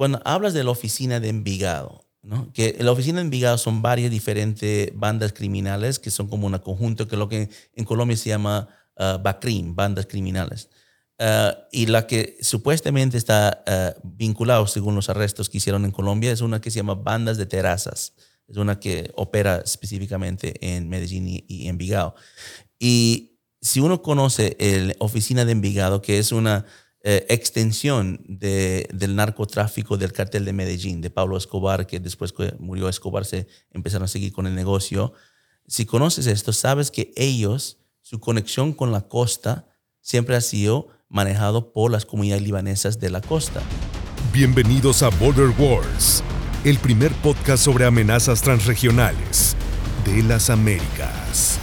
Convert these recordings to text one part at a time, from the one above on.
cuando hablas de la oficina de Envigado, ¿no? que la oficina de Envigado son varias diferentes bandas criminales que son como un conjunto que lo que en Colombia se llama uh, BACRIM, bandas criminales. Uh, y la que supuestamente está uh, vinculada, según los arrestos que hicieron en Colombia, es una que se llama Bandas de Terrazas. Es una que opera específicamente en Medellín y, y Envigado. Y si uno conoce la oficina de Envigado, que es una eh, extensión de, del narcotráfico del cartel de Medellín, de Pablo Escobar, que después que murió Escobar se empezaron a seguir con el negocio. Si conoces esto, sabes que ellos, su conexión con la costa siempre ha sido manejado por las comunidades libanesas de la costa. Bienvenidos a Border Wars, el primer podcast sobre amenazas transregionales de las Américas.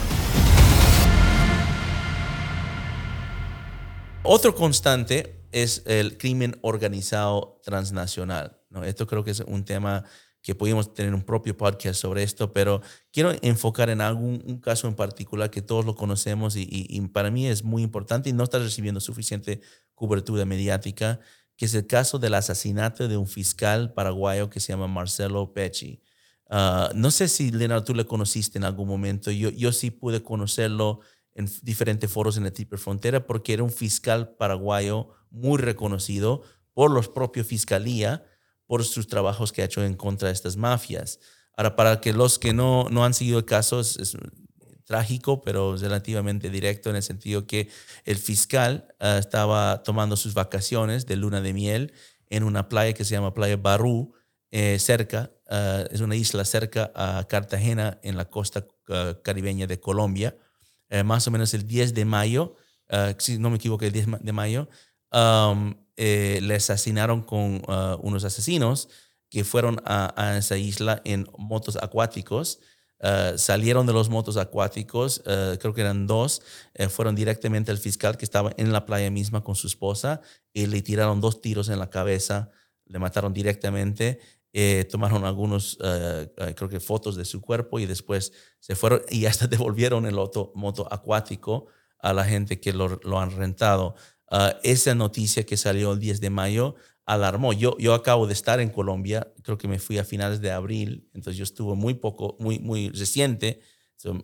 Otro constante es el crimen organizado transnacional. ¿no? Esto creo que es un tema que podemos tener un propio podcast sobre esto, pero quiero enfocar en algún un caso en particular que todos lo conocemos y, y, para mí es muy importante y no está recibiendo suficiente cobertura mediática, que es el caso del asesinato de un fiscal paraguayo que se llama Marcelo Pecci. Uh, no sé si, Leonardo, tú le conociste en algún momento. Yo, yo sí pude conocerlo en diferentes foros en la triple frontera porque era un fiscal paraguayo muy reconocido por los propios fiscalía por sus trabajos que ha hecho en contra de estas mafias. Ahora, para que los que no, no han seguido el caso, es, trágico, pero relativamente directo en el sentido que el fiscal ah, estaba tomando sus vacaciones de luna de miel en una playa que se llama Playa Barú, eh, cerca, uh, es una isla cerca a Cartagena en la costa uh, caribeña de Colombia. Eh, más o menos el 10 de mayo, uh, si no me equivoco, el 10 de mayo, um, eh, le asesinaron con unos asesinos que fueron a, esa isla en motos acuáticos. Salieron de los motos acuáticos, creo que eran dos, fueron directamente al fiscal que estaba en la playa misma con su esposa y le tiraron dos tiros en la cabeza, le mataron directamente eh, tomaron algunos, eh, eh, creo que fotos de su cuerpo y después se fueron y hasta devolvieron el auto, moto acuático a la gente que lo, lo han rentado. Uh, esa noticia que salió el 10 de mayo alarmó. Yo, yo acabo de estar en Colombia, creo que me fui a finales de abril, entonces yo estuve muy poco, muy, muy reciente,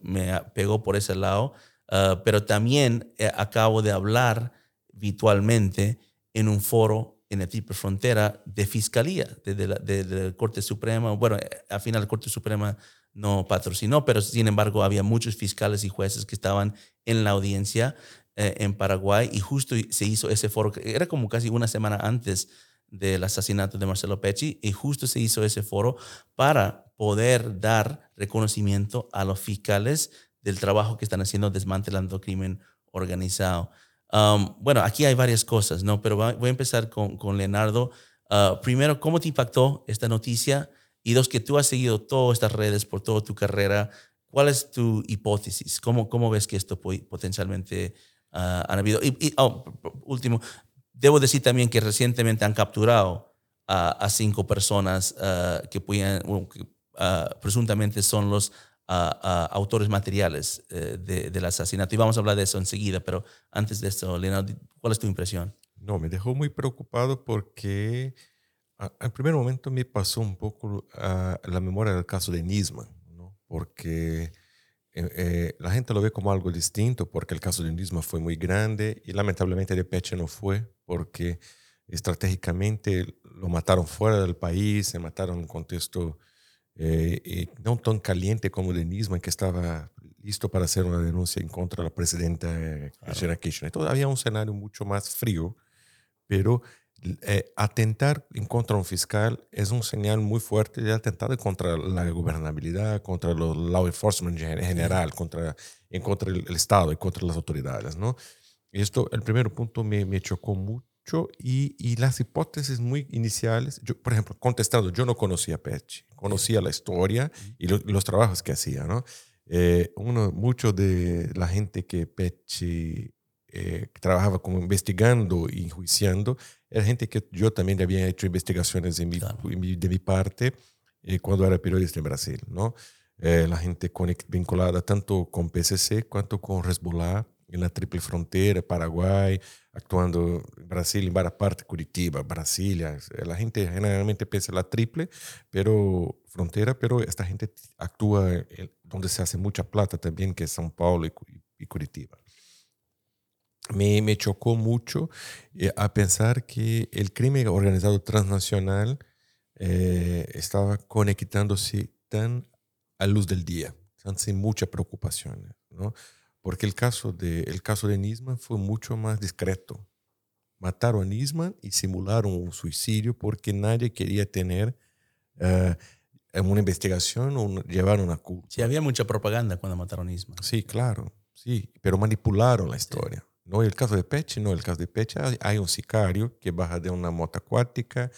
me pegó por ese lado, uh, pero también acabo de hablar virtualmente en un foro en la triple frontera de fiscalía, de, la, de, Corte Suprema. Bueno, al final la Corte Suprema no patrocinó, pero sin embargo había muchos fiscales y jueces que estaban en la audiencia eh, en Paraguay y justo se hizo ese foro, era como casi una semana antes del asesinato de Marcelo Pecci y justo se hizo ese foro para poder dar reconocimiento a los fiscales del trabajo que están haciendo desmantelando crimen organizado. Um, bueno, aquí hay varias cosas, ¿no? Pero voy a empezar con, con Leonardo. Uh, primero, ¿cómo te impactó esta noticia? Y dos, que tú has seguido todas estas redes por toda tu carrera. ¿Cuál es tu hipótesis? ¿Cómo, cómo ves que esto potencialmente uh, habido? Y, oh, último, debo decir también que recientemente han capturado a cinco personas uh, que, pueden, que presuntamente son los a, autores materiales eh, del asesinato. Y vamos a hablar de eso enseguida, pero antes de eso, Leonardo, ¿cuál es tu impresión? No, me dejó muy preocupado porque al primer momento me pasó un poco a la memoria del caso de Nisman, ¿no? porque eh, eh, la gente lo ve como algo distinto, porque el caso de Nisman fue muy grande y lamentablemente de Peche no fue, porque estratégicamente lo mataron fuera del país, se mataron en un contexto eh, no tan caliente como Denisman, que estaba listo para hacer una denuncia en contra de la presidenta Cristina Kirchner. Entonces había un escenario mucho más frío, pero eh, atentar en contra de un fiscal es un señal muy fuerte de atentar contra la gobernabilidad, contra los law enforcement en general, contra, en contra del Estado y contra las autoridades. ¿no? Esto, el primer punto me, me chocó mucho y, y, las hipótesis muy iniciales, yo, por ejemplo, contestando, yo no conocía a Pecci, conocía la historia y los trabajos que hacía, ¿no? Eh, uno, mucho de la gente que Pecci eh, trabajaba como investigando y enjuiciando, era gente que yo también había hecho investigaciones mi, de mi parte eh, cuando era periodista en Brasil, ¿no? la gente vinculada tanto con PCC cuanto con Hezbollah en la triple frontera, Paraguay, actuando en Brasil, en varias partes, Curitiba, Brasilia. La gente generalmente piensa la triple, pero frontera, pero esta gente actúa donde se hace mucha plata también, que es São Paulo y, Curitiba. Me, me, chocó mucho eh, a pensar que el crimen organizado transnacional eh, estaba conectándose tan a luz del día, sin mucha preocupación, ¿no? Porque el caso de, el caso de Nisman fue mucho más discreto. Mataron a Nisman y simularon un suicidio porque nadie quería tener uh, una investigación o llevar una culpa. Sí, había mucha propaganda cuando mataron a Nisman. Sí, claro, sí, pero manipularon la historia. No el caso de Peche, no el caso de Peche, hay un sicario que baja de una moto acuática,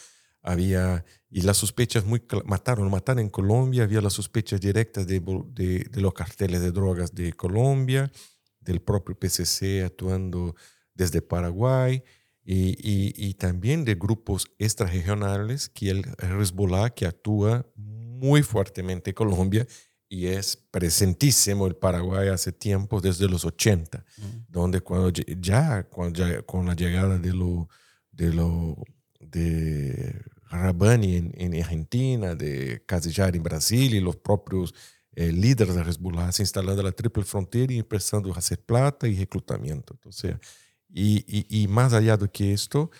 había, y las sospechas muy, mataron, mataron en Colombia, había las sospechas directas de, de, de, los carteles de drogas de Colombia, del propio PCC actuando desde Paraguay, y, y, y también de grupos extrarregionales, que el Hezbollah, que actúa muy fuertemente en Colombia, y es presentísimo el Paraguay hace tiempo, desde los 80, donde cuando ya, cuando ya, con la llegada de lo, de lo de Rabani en, en, Argentina, de Casillar en Brasil y los propios eh, líderes de Hezbollah se instalando la triple frontera y empezando a hacer plata y reclutamiento. Entonces, y, y, y, más allá de que esto,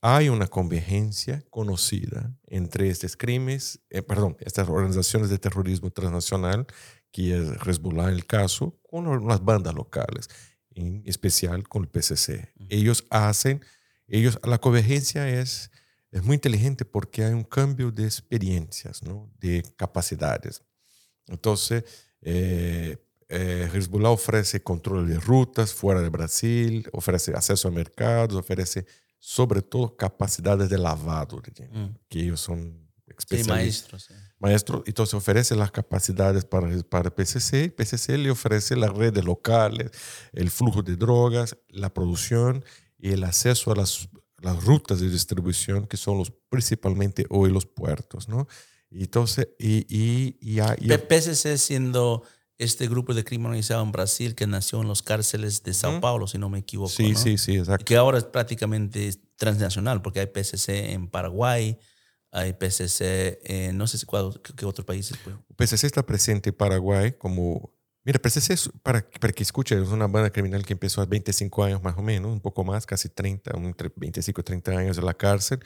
hay una convergencia conocida entre estos crímenes, eh, perdón, estas organizaciones de terrorismo transnacional, que es Hezbollah en el caso, con las bandas locales, en especial con el PCC. Ellos hacen, ellos, la convergencia es es muy inteligente porque hay un cambio de experiencias, ¿no? de capacidades. Entonces, eh, eh, Hezbollah ofrece control de rutas fuera de Brasil, ofrece acceso a mercados, ofrece sobre todo capacidades de lavado de dinero, mm. que ellos son especialistas. Sí, maestros. Maestro, entonces ofrece las capacidades para, para PCC, PCC le ofrece las redes locales, el flujo de drogas, la producción y el acceso a las las rutas de distribución que son los principalmente hoy los puertos, ¿no? Y entonces, y, y, y, PCC siendo este grupo de crimen organizado en Brasil que nació en los cárceles de Sao Paulo, si no me equivoco. Sí, sí, sí, exacto. Y que ahora es prácticamente transnacional, porque hay PCC en Paraguay, hay PCC en no sé si cuál, qué otros países. Pues. PCC está presente en Paraguay como Mira, PCC, para, para que escuche, es una banda criminal que empezó a 25 años más o menos, un poco más, casi 30, entre 25 y 30 años en la cárcel,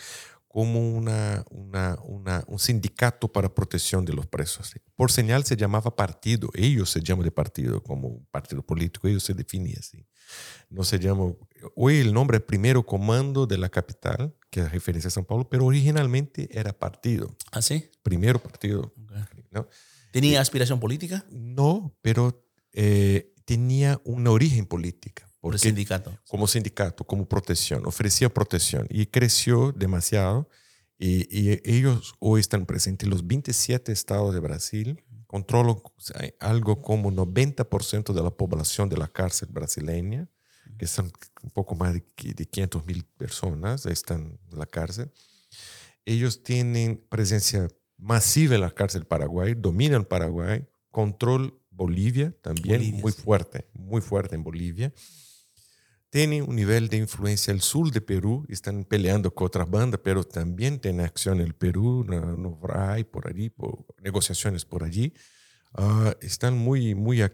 como una, una, una, un sindicato para protección de los presos. Por señal se llamaba partido, ellos se llaman de partido, como partido político, ellos se definen así. No se llama, hoy el nombre es Primero Comando de la Capital, que es referencia a San Paulo, pero originalmente era partido. ¿Ah, sí? Primero partido. ¿no? ¿Tenía aspiración política? No, pero eh, tenía una origen política. Por sindicato. Como sindicato, como protección, ofrecía protección y creció demasiado. Y, ellos hoy están presentes en los 27 estados de Brasil, controlan algo como 90% de la población de la cárcel brasileña, que son un poco más de, de 500 mil personas, están en la cárcel. Ellos tienen presencia masiva en la cárcel Paraguay, dominan Paraguay, control Bolivia también, muy fuerte, muy fuerte en Bolivia. Tienen un nivel de influencia el sur de Perú, están peleando con otras bandas, pero también tiene acción el Perú, no, no hay por allí, por, negociaciones por allí. Uh, están muy, muy, uh,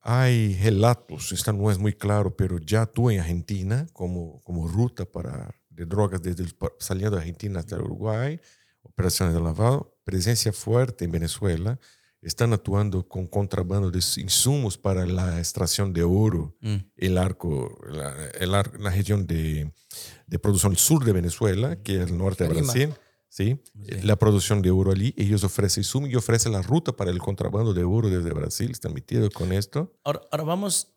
hay relatos, están, no es muy claro, pero ya tú en Argentina como, como ruta para, de drogas desde saliendo de Argentina hasta Uruguay, operaciones de lavado, presencia fuerte en Venezuela, están actuando con contrabando de insumos para la extracción de oro mm. el arco, la, el la región de, de, producción sur de Venezuela, que es el norte de Brasil. ¿sí? La producción de oro allí, ellos ofrecen insumos y ofrecen la ruta para el contrabando de oro desde Brasil, están metidos con esto. Ahora, ahora vamos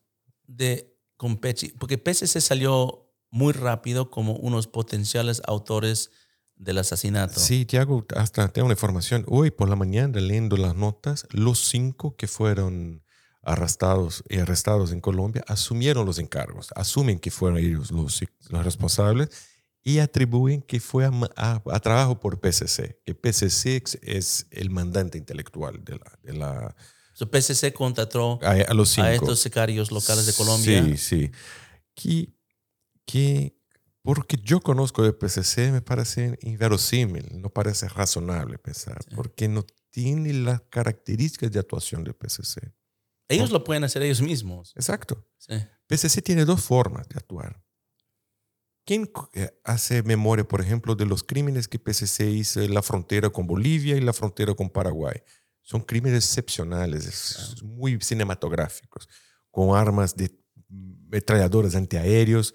de con Pechi, porque PCC salió muy rápido como unos potenciales autores del asesinato. Sí, Tiago, hasta tengo una información. Hoy por la mañana, leyendo las notas, los cinco que fueron arrestados y arrestados en Colombia asumieron los encargos, asumen que fueron ellos los, los responsables y atribuyen que fue a, trabajo por PCC, que PCC es el mandante intelectual de la... De la Entonces, PCC contrató a, a los cinco. a estos sicarios locales de Colombia. Sí, sí. Que, que porque yo conozco el PCC, me parece inverosímil, no parece razonable pensar, porque no tiene las características de actuación del PCC. Ellos lo pueden hacer ellos mismos. Exacto. Sí. PCC tiene dos formas de actuar. ¿Quién eh, hace memoria, por ejemplo, de los crímenes que PCC hizo en la frontera con Bolivia y la frontera con Paraguay? Son crímenes excepcionales, muy cinematográficos, con armas de metralladoras antiaéreos,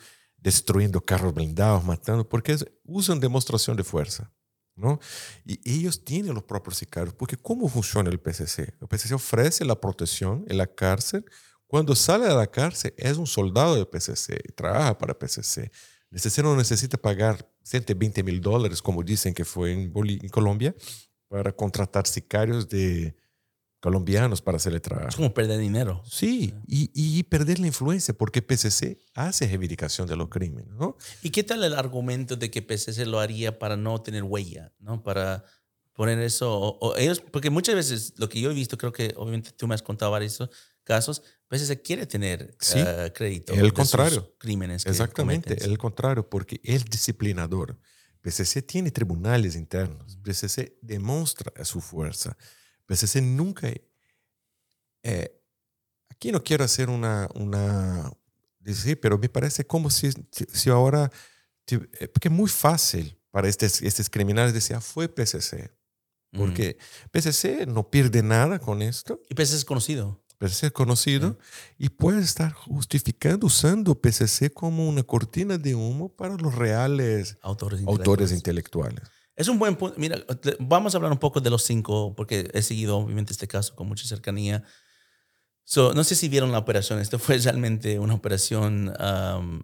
destruyendo carros blindados, matando, porque usan demostración de fuerza. ¿no? Y ellos tienen los propios sicarios, porque ¿cómo funciona el PCC? El PCC ofrece la protección en la cárcel. Cuando sale de la cárcel es un soldado del PCC, trabaja para el PCC. El PCC no necesita pagar 120 mil dólares, como dicen que fue en, en Colombia, para contratar sicarios de, colombianos para hacer el trabajo. Es como perder dinero. Sí, y, y, perder la influencia, porque PCC hace reivindicación de los crímenes, ¿no? ¿Y qué tal el argumento de que PCC lo haría para no tener huella, ¿no? Para poner eso, o, o ellos, porque muchas veces lo que yo he visto, creo que obviamente tú me has contado varios casos, PCC quiere tener sí, uh, crédito. El contrario. crímenes. Exactamente, cometen. el contrario, porque es disciplinador. PCC tiene tribunales internos, PCC demuestra su fuerza. PCC nunca... Eh, aquí no quiero hacer una, una... Decir, pero me parece como si, si ahora... Porque es muy fácil para estos, estos criminales decir, ah, fue PCC. Porque mm. PCC no pierde nada con esto. Y PCC es conocido. PCC es conocido mm. y puede estar justificando usando PCC como una cortina de humo para los reales autores intelectuales. Autores intelectuales. Es un buen punto. Mira, vamos a hablar un poco de los cinco, porque he seguido obviamente este caso con mucha cercanía. So, no sé si vieron la operación. Esto fue realmente una operación um,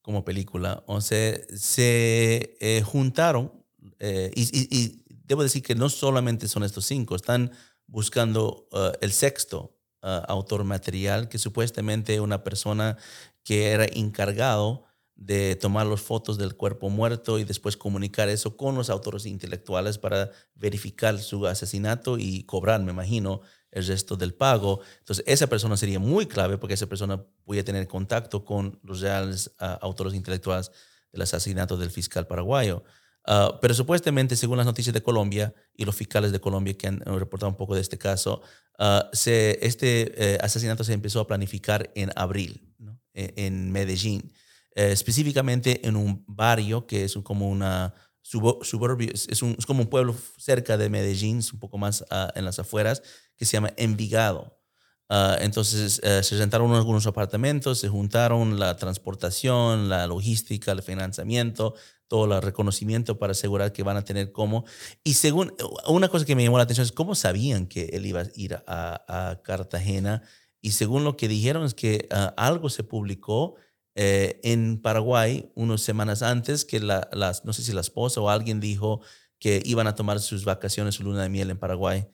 como película. O sea, se eh, juntaron, eh, y, y, y, debo decir que no solamente son estos cinco, están buscando uh, el sexto uh, autor material, que supuestamente una persona que era encargado de tomar las fotos del cuerpo muerto y después comunicar eso con los autores intelectuales para verificar su asesinato y cobrar, me imagino, el resto del pago. Entonces, esa persona sería muy clave porque esa persona podía tener contacto con los reales uh, autores intelectuales del asesinato del fiscal paraguayo. Uh, pero supuestamente, según las noticias de Colombia y los fiscales de Colombia que han reportado un poco de este caso, se, este eh, asesinato se empezó a planificar en abril en, en Medellín. Eh, específicamente en un barrio que es como una suburbio, es, un, es, como un pueblo cerca de Medellín, un poco más uh, en las afueras, que se llama Envigado. Uh, entonces uh, se rentaron algunos apartamentos, se juntaron la transportación, la logística, el financiamiento, todo el reconocimiento para asegurar que van a tener cómo. Y según, una cosa que me llamó la atención es cómo sabían que él iba a ir a, a Cartagena. Y según lo que dijeron es que algo se publicó eh, en Paraguay unas semanas antes que la, las, no sé si la esposa o alguien dijo que iban a tomar sus vacaciones, su luna de miel en Paraguay.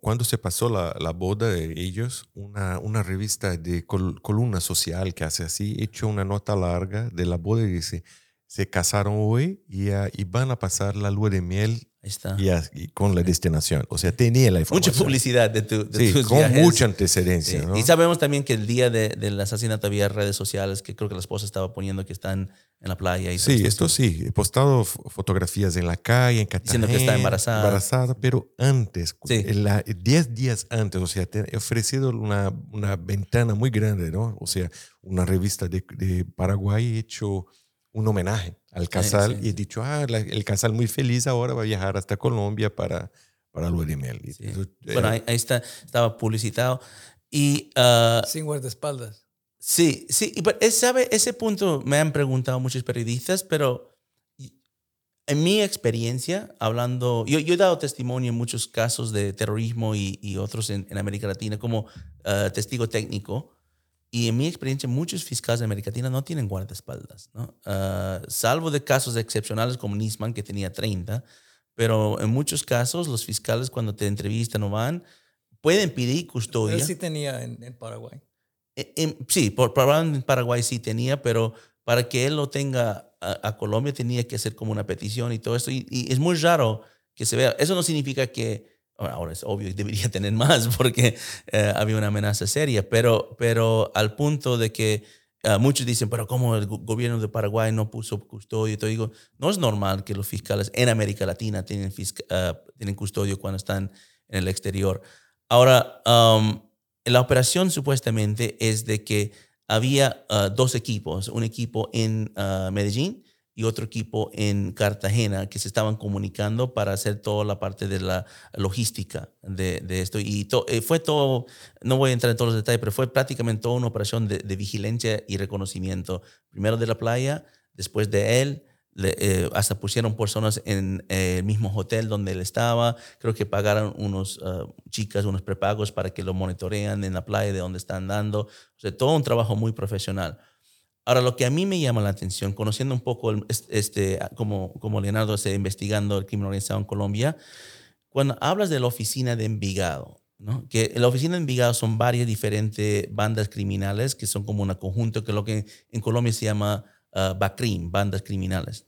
Cuando se pasó la, la boda de ellos, una, una revista de col, columna social que hace así, hecho una nota larga de la boda y dice, se casaron hoy y, uh, y van a pasar la luna de miel Está. Y, y, con la destinación. O sea, tenía la información. Mucha publicidad de, tu, de sí, tus con viajes. mucha antecedencia. Sí. ¿no? Y sabemos también que el día de, del asesinato había redes sociales que creo que la esposa estaba poniendo que están en la playa. Y sí, esto sí. He postado fotografías en la calle, en Cartagena. Diciendo que está embarazada. Embarazada, pero antes, 10 la, días antes, o sea, he ofrecido una, una ventana muy grande, ¿no? O sea, una revista de, de Paraguay hecho un homenaje al casal sí, sí. y he dicho, ah, la, el casal muy feliz ahora va a viajar hasta Colombia para, para lua de. Sí. Entonces, bueno, ahí, ahí, está, estaba publicitado. Y, uh, Sin guardaespaldas. Sí, sí, y sabe, ese punto me han preguntado muchos periodistas, pero en mi experiencia, hablando, yo, yo he dado testimonio en muchos casos de terrorismo y, y otros en, en, América Latina como uh, testigo técnico. Y en mi experiencia, muchos fiscales de América Latina no tienen guardaespaldas, ¿no? Uh, salvo de casos excepcionales como Nisman, que tenía 30, pero en muchos casos los fiscales cuando te entrevistan o van, pueden pedir custodia. Él sí tenía en, en Paraguay. En, en, sí, por, probablemente en Paraguay sí tenía, pero para que él lo tenga a, a, Colombia tenía que hacer como una petición y todo esto. Y, y es muy raro que se vea. Eso no significa que Ahora es obvio, debería tener más porque eh, había una amenaza seria, pero, pero al punto de que uh, muchos dicen, pero ¿cómo el gobierno de Paraguay no puso custodio? Te digo, no es normal que los fiscales en América Latina tienen, uh, tienen custodio cuando están en el exterior. Ahora, um, la operación supuestamente es de que había uh, dos equipos, un equipo en Medellín y otro equipo en Cartagena que se estaban comunicando para hacer toda la parte de la logística de, de esto. Y eh, fue todo, no voy a entrar en todos los detalles, pero fue prácticamente toda una operación de, de vigilancia y reconocimiento. Primero de la playa, después de él, eh, hasta pusieron personas en eh, el mismo hotel donde él estaba. Creo que pagaron unos uh, chicas, unos prepagos para que lo monitorean en la playa de donde están dando. O sea, todo un trabajo muy profesional. Ahora, lo que a mí me llama la atención, conociendo un poco este, como, como Leonardo está investigando el crimen organizado en Colombia, cuando hablas de la oficina de Envigado, ¿no? que la oficina de Envigado son varias diferentes bandas criminales que son como un conjunto que lo que en Colombia se llama uh, BACRIM, bandas criminales.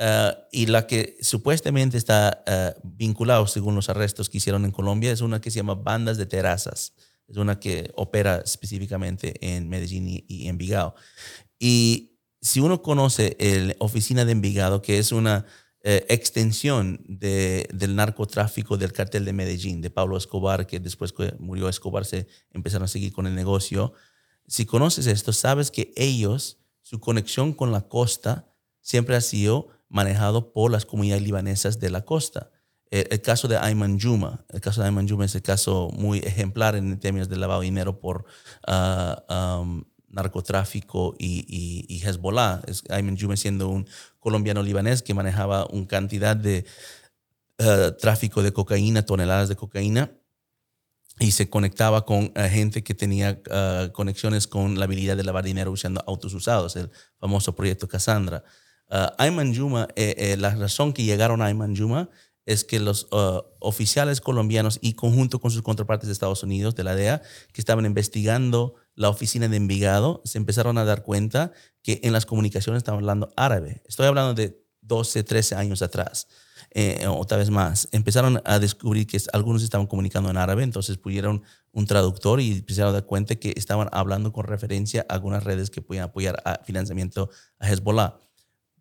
Uh, y la que supuestamente está uh, vinculada, según los arrestos que hicieron en Colombia, es una que se llama Bandas de Terrazas. Es una que opera específicamente en Medellín y, y Envigado. Y si uno conoce la oficina de Envigado, que es una eh, extensión de, del narcotráfico del cartel de Medellín, de Pablo Escobar, que después que murió Escobar se empezaron a seguir con el negocio. Si conoces esto, sabes que ellos, su conexión con la costa siempre ha sido manejado por las comunidades libanesas de la costa. El, caso de Ayman Juma, el caso de Ayman Juma es el caso muy ejemplar en términos de lavado de dinero por um, narcotráfico y, y, Hezbollah. Es, Ayman Jume siendo un colombiano libanés que manejaba una cantidad de eh, tráfico de cocaína, toneladas de cocaína, y se conectaba con uh, gente que tenía uh, conexiones con la habilidad de lavar dinero usando autos usados, el famoso proyecto Cassandra. Ayman Juma, eh, eh, la razón que llegaron a Ayman Juma es que los oficiales colombianos y conjunto con sus contrapartes de Estados Unidos, de la DEA, que estaban investigando la oficina de Envigado, se empezaron a dar cuenta que en las comunicaciones estaban hablando árabe. Estoy hablando de 12, 13 años atrás, eh, o tal vez más. Empezaron a descubrir que algunos estaban comunicando en árabe, entonces pusieron un traductor y empezaron a dar cuenta que estaban hablando con referencia a algunas redes que podían apoyar a financiamiento a Hezbollah.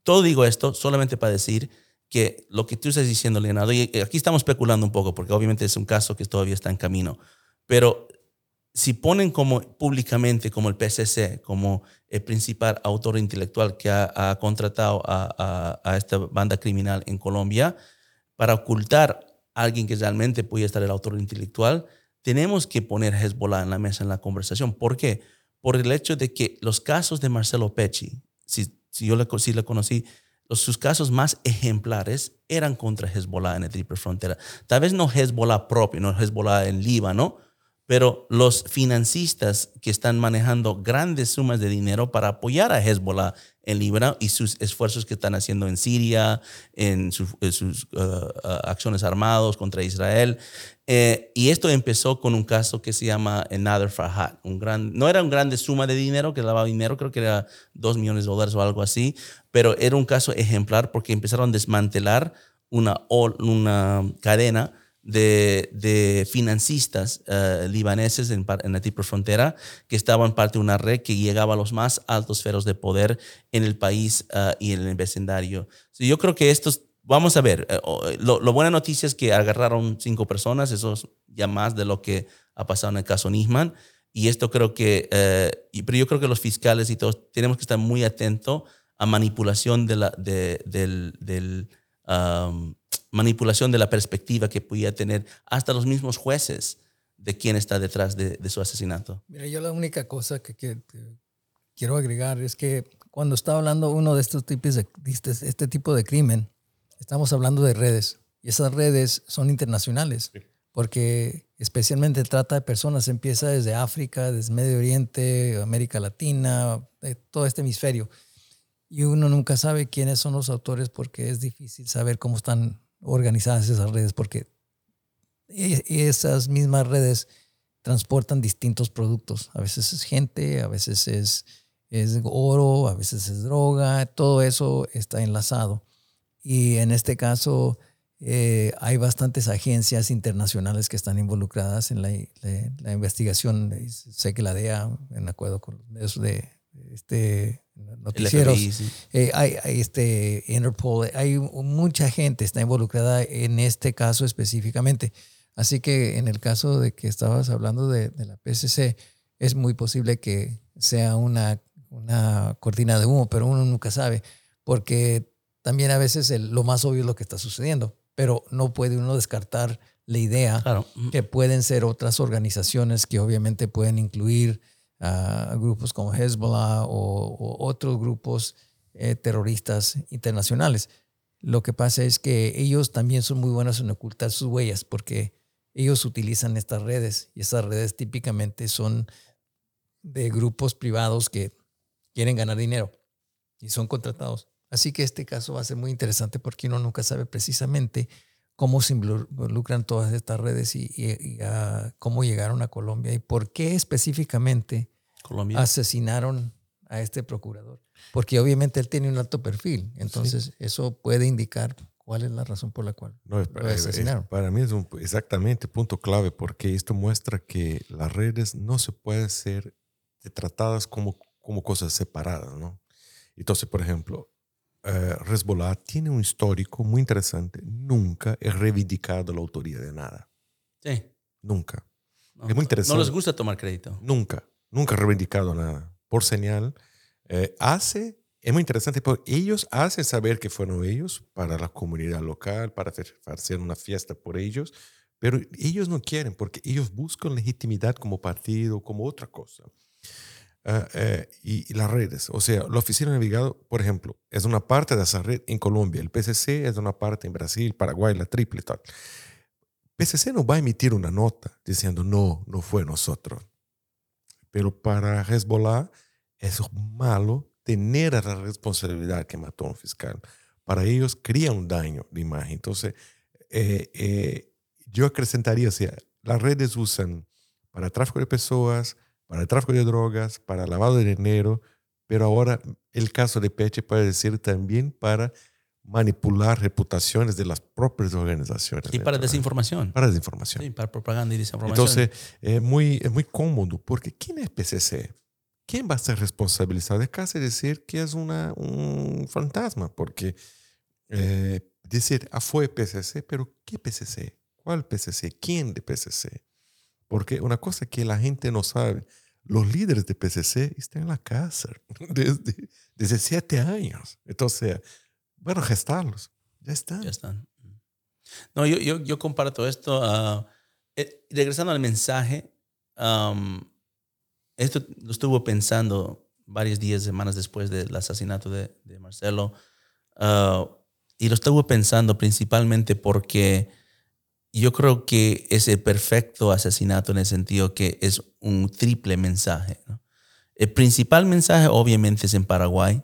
Todo digo esto solamente para decir que lo que tú estás diciendo, Leonardo, y aquí estamos especulando un poco, porque obviamente es un caso que todavía está en camino, pero si ponen como públicamente como el PCC, como el principal autor intelectual que ha, contratado a, esta banda criminal en Colombia, para ocultar a alguien que realmente puede estar el autor intelectual, tenemos que poner Hezbollah en la mesa en la conversación. ¿Por qué? Por el hecho de que los casos de Marcelo Pecci, si, yo le, si le conocí, los, sus casos más ejemplares eran contra Hezbollah en el triple frontera. Tal vez no Hezbollah propio, no Hezbollah en Líbano, pero los financistas que están manejando grandes sumas de dinero para apoyar a Hezbollah en Líbano y sus esfuerzos que están haciendo en Siria, en, sus uh, uh, acciones armadas contra Israel. Eh, y esto empezó con un caso que se llama Another Farhat. Un gran, no era una grande suma de dinero que lavaba dinero, creo que era dos millones de dólares o algo así, pero era un caso ejemplar porque empezaron a desmantelar una, una cadena de, de financistas uh, libaneses en, en, la tipo frontera que estaban parte de una red que llegaba a los más altos feros de poder en el país uh, y en el vecindario. So, yo creo que estos, vamos a ver, uh, lo, lo, buena noticia es que agarraron cinco personas, eso es ya más de lo que ha pasado en el caso Nisman. Y esto creo que, pero yo creo que los fiscales y todos tenemos que estar muy atentos a manipulación de la, de, del, del um, manipulación de la perspectiva que podía tener hasta los mismos jueces de quién está detrás de, de su asesinato. Mira, yo la única cosa que, que, quiero agregar es que cuando está hablando uno de estos tipos de este, este, tipo de crimen, estamos hablando de redes y esas redes son internacionales. Porque especialmente trata de personas empieza desde África, desde Medio Oriente, América Latina, todo este hemisferio. Y uno nunca sabe quiénes son los autores porque es difícil saber cómo están organizadas esas redes porque e, esas mismas redes transportan distintos productos. A veces es gente, a veces es, es oro, a veces es droga, todo eso está enlazado. Y en este caso, eh, hay bastantes agencias internacionales que están involucradas en la, la, investigación. Sé que la DEA, en acuerdo con los medios de este, noticieros, eh, hay, este, Interpol, hay mucha gente está involucrada en este caso específicamente. Así que en el caso de que estabas hablando de, de la PCC, es muy posible que sea una, una cortina de humo, pero uno nunca sabe, porque también a veces lo más obvio es lo que está sucediendo pero no puede uno descartar la idea que pueden ser otras organizaciones que obviamente pueden incluir a grupos como Hezbollah o, otros grupos eh, terroristas internacionales. Lo que pasa es que ellos también son muy buenos en ocultar sus huellas porque ellos utilizan estas redes y esas redes típicamente son de grupos privados que quieren ganar dinero y son contratados. Así que este caso va a ser muy interesante porque uno nunca sabe precisamente cómo se involucran todas estas redes y, cómo llegaron a Colombia y por qué específicamente asesinaron a este procurador. Porque obviamente él tiene un alto perfil, entonces eso puede indicar cuál es la razón por la cual no, lo asesinaron. para mí es un, exactamente punto clave porque esto muestra que las redes no se pueden ser tratadas como, como cosas separadas, ¿no? Entonces, por ejemplo, Hezbollah tiene un histórico muy interesante. Nunca he reivindicado la autoría de nada. Sí. Nunca. es muy interesante. No les gusta tomar crédito. Nunca. Nunca he reivindicado nada. Por señal, eh, hace, es muy interesante porque ellos hacen saber que fueron ellos para la comunidad local, para hacer una fiesta por ellos, pero ellos no quieren porque ellos buscan legitimidad como partido, como otra cosa. Ah, eh, y, las redes. O sea, la oficina de Envigado, por ejemplo, es una parte de esa red en Colombia. El PCC es una parte en Brasil, Paraguay, la triple tal. PCC no va a emitir una nota diciendo no, no fue nosotros. Pero para Hezbollah es malo tener la responsabilidad que mató a un fiscal. Para ellos crea un daño de imagen. Entonces, eh, eh, yo acrescentaría, o sea, las redes usan para tráfico de personas, para el tráfico de drogas, para lavado de dinero, pero ahora el caso de Peche puede ser también para manipular reputaciones de las propias organizaciones. Y para desinformación. Para desinformación. Sí, para propaganda y desinformación. Entonces, es muy, es muy cómodo, porque ¿quién es PCC? ¿Quién va a ser responsabilizado? Es casi decir que es una, un fantasma, porque eh, decir, ah, fue PCC, pero ¿qué PCC? ¿Cuál PCC? ¿Quién de PCC? Porque una cosa que la gente no sabe, los líderes de PCC están en la cárcel desde, desde siete años. Entonces, bueno, gestarlos. Ya están. Ya están. No, yo, yo, yo comparto esto. Uh, regresando al mensaje, esto lo estuve pensando varios días, semanas después del asesinato de, de Marcelo. Uh, y lo estuve pensando principalmente porque yo creo que es el perfecto asesinato en el sentido que es un triple mensaje. El principal mensaje obviamente es en Paraguay,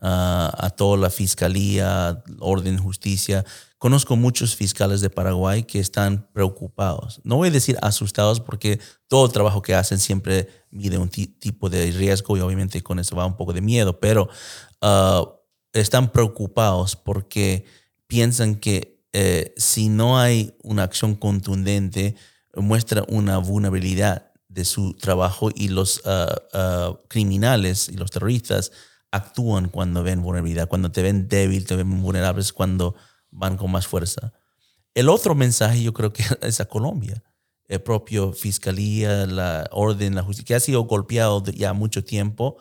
ah, a toda la fiscalía, orden, justicia. Conozco muchos fiscales de Paraguay que están preocupados. No voy a decir asustados porque todo el trabajo que hacen siempre mide un tipo de riesgo y obviamente con eso va un poco de miedo, pero ah, están preocupados porque piensan que eh, si no hay una acción contundente, muestra una vulnerabilidad de su trabajo y los ah, ah, criminales y los terroristas actúan cuando ven vulnerabilidad, cuando te ven débil, te ven vulnerables, cuando van con más fuerza. El otro mensaje yo creo que es a Colombia. El propio fiscalía, la orden, la justicia, que ha sido golpeado ya mucho tiempo,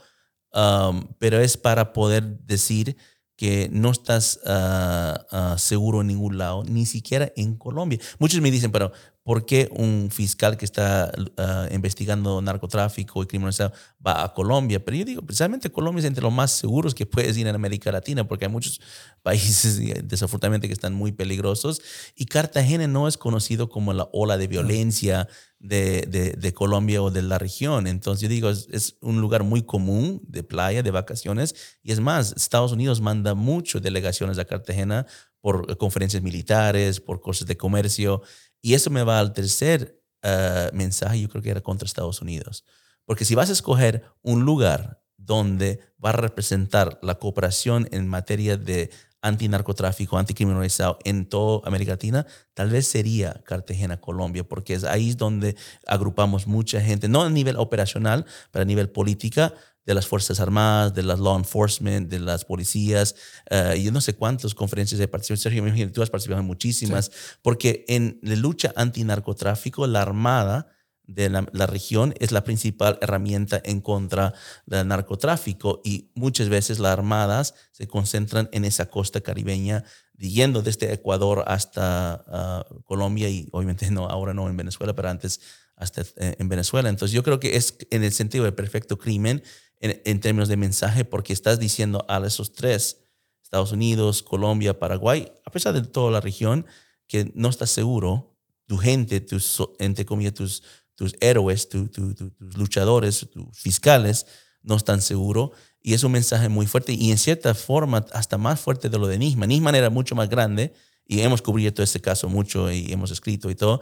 um, pero es para poder decir que no estás ah, ah, seguro en ningún lado, ni siquiera en Colombia. Muchos me dicen, pero ¿por qué un fiscal que está ah, investigando narcotráfico y crimen va a Colombia? Pero yo digo, precisamente Colombia es entre los más seguros que puedes ir en América Latina, porque hay muchos países, desafortunadamente, que están muy peligrosos. Y Cartagena no es conocido como la ola de violencia de, de, Colombia o de la región. Entonces, yo digo, es, un lugar muy común de playa, de vacaciones. Y es más, Estados Unidos manda mucho delegaciones a Cartagena por conferencias militares, por cosas de comercio. Y eso me va al tercer eh, mensaje, yo creo que era contra Estados Unidos. Porque si vas a escoger un lugar donde va a representar la cooperación en materia de antinarcotráfico, anticriminalizado en toda América Latina, tal vez sería Cartagena, Colombia, porque es ahí donde agrupamos mucha gente, no a nivel operacional, pero a nivel política, de las Fuerzas Armadas, de las law enforcement, de las policías, uh, yo no sé cuántas conferencias de participación, Sergio, me imagino tú has participado en muchísimas, porque en la lucha antinarcotráfico, la Armada de la, la, región es la principal herramienta en contra del narcotráfico y muchas veces las armadas se concentran en esa costa caribeña, yendo desde Ecuador hasta uh, Colombia y obviamente no, ahora no en Venezuela, pero antes hasta eh, en Venezuela. Entonces yo creo que es en el sentido de perfecto crimen en, en términos de mensaje porque estás diciendo a esos tres, Estados Unidos, Colombia, Paraguay, a pesar de toda la región, que no estás seguro, tu gente, tus, entre comillas, tus tus héroes, tu, tu, tu, tus luchadores, tus fiscales no están seguros. Y es un mensaje muy fuerte y en cierta forma hasta más fuerte de lo de Nisman. Nisman era mucho más grande y hemos cubierto este caso mucho y hemos escrito y todo.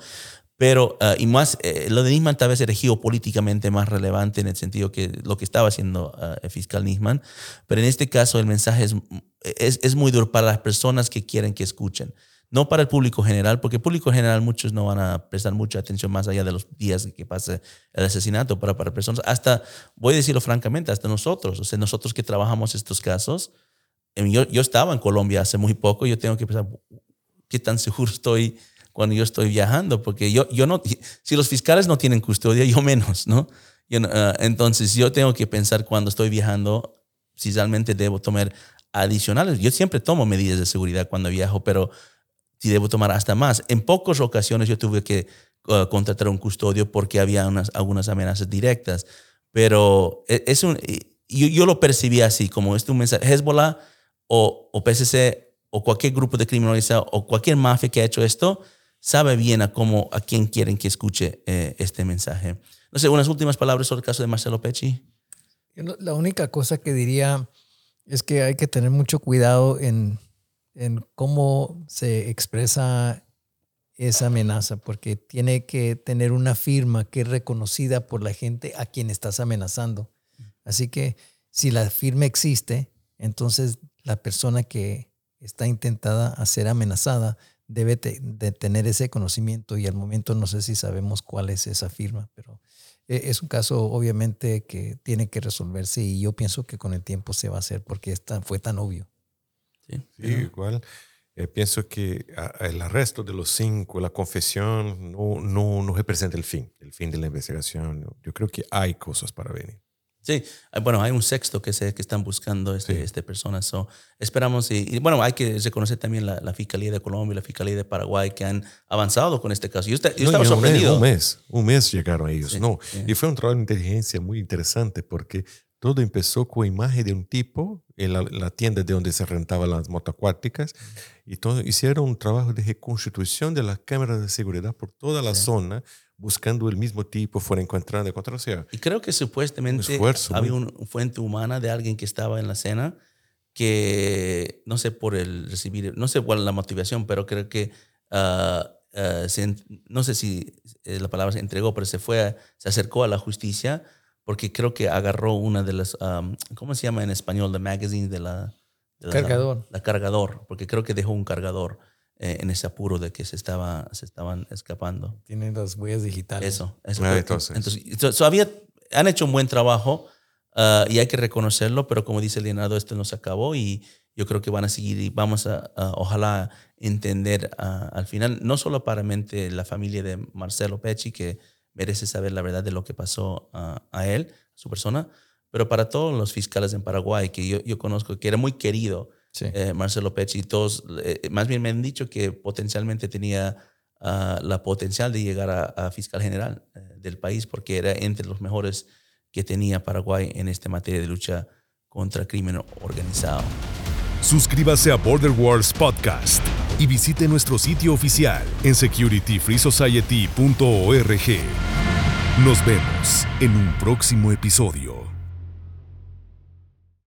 Pero, uh, y más, eh, lo de Nisman tal vez era geopolíticamente más relevante en el sentido que lo que estaba haciendo uh, el fiscal Nisman. Pero en este caso el mensaje es, es, es muy duro para las personas que quieren que escuchen no para el público general, porque el público general muchos no van a prestar mucha atención más allá de los días que pase el asesinato, pero para personas, hasta, voy a decirlo francamente, hasta nosotros, o sea, nosotros que trabajamos estos casos, yo, yo estaba en Colombia hace muy poco, yo tengo que pensar, ¿qué tan seguro estoy cuando yo estoy viajando? Porque yo, yo no, si los fiscales no tienen custodia, yo menos, ¿no? Yo, uh, entonces yo tengo que pensar cuando estoy viajando si realmente debo tomar adicionales. Yo siempre tomo medidas de seguridad cuando viajo, pero si debo tomar hasta más. En pocas ocasiones yo tuve que uh, contratar un custodio porque había unas, algunas amenazas directas, pero e, es un, yo, yo, lo percibí así, como este un mensaje, Hezbollah o, o PCC o cualquier grupo de criminalizado o cualquier mafia que ha hecho esto, sabe bien a cómo, a quién quieren que escuche eh, este mensaje. No sé, unas últimas palabras sobre el caso de Marcelo Pecci. La única cosa que diría es que hay que tener mucho cuidado en en cómo se expresa esa amenaza, porque tiene que tener una firma que es reconocida por la gente a quien estás amenazando. Así que si la firma existe, entonces la persona que está intentada a ser amenazada debe de tener ese conocimiento y al momento no sé si sabemos cuál es esa firma, pero eh, es un caso obviamente que tiene que resolverse y yo pienso que con el tiempo se va a hacer porque fue tan obvio. Sí, sí igual. Eh, pienso que el arresto de los cinco, la confesión, no, no, no representa el fin, el fin de la investigación. Yo creo que hay cosas para venir. Sí, bueno, hay un sexto que, se, que están buscando este, sí. este personas. So, esperamos, y, y, bueno, hay que reconocer también la, la, Fiscalía de Colombia y la Fiscalía de Paraguay que han avanzado con este caso. Yo, está, yo no, estaba sorprendido. Un mes, un mes llegaron ellos, sí, ¿no? Sí. Y fue un trabajo de inteligencia muy interesante porque todo empezó con imagen de un tipo en la, la tienda de donde se rentaban las motoacuáticas y todo, hicieron un trabajo de reconstitución de las cámaras de seguridad por toda la sí. zona buscando el mismo tipo, fueron encontrando, encontrando. O sea, y creo que supuestamente un esfuerzo, había una fuente humana de alguien que estaba en la escena que, no sé por el recibir, no sé cuál es la motivación, pero creo que, uh, uh, se, no sé si eh, la palabra se entregó, pero se fue, se acercó a la justicia porque creo que agarró una de las, um, ¿cómo se llama en español? The magazine de la... De la cargador. La, la, cargador, porque creo que dejó un cargador eh, en ese apuro de que se, estaba, se estaban escapando. Tienen las huellas digitales. Eso, eso. Ah, entonces. entonces so, había, han hecho un buen trabajo uh, y hay que reconocerlo, pero como dice Leonardo, esto no se acabó y yo creo que van a seguir y vamos a, a ojalá entender uh, al final, no solo para mente la familia de Marcelo Pecci, que merece saber la verdad de lo que pasó a, a él, a su persona, pero para todos los fiscales en Paraguay que yo, yo conozco, que era muy querido, sí. eh, Marcelo Pecci, todos, eh, más bien me han dicho que potencialmente tenía uh, la potencial de llegar a, a fiscal general eh, del país porque era entre los mejores que tenía Paraguay en esta materia de lucha contra crimen organizado. Suscríbase a Border Wars Podcast y visite nuestro sitio oficial en securityfreesociety.org. Nos vemos en un próximo episodio.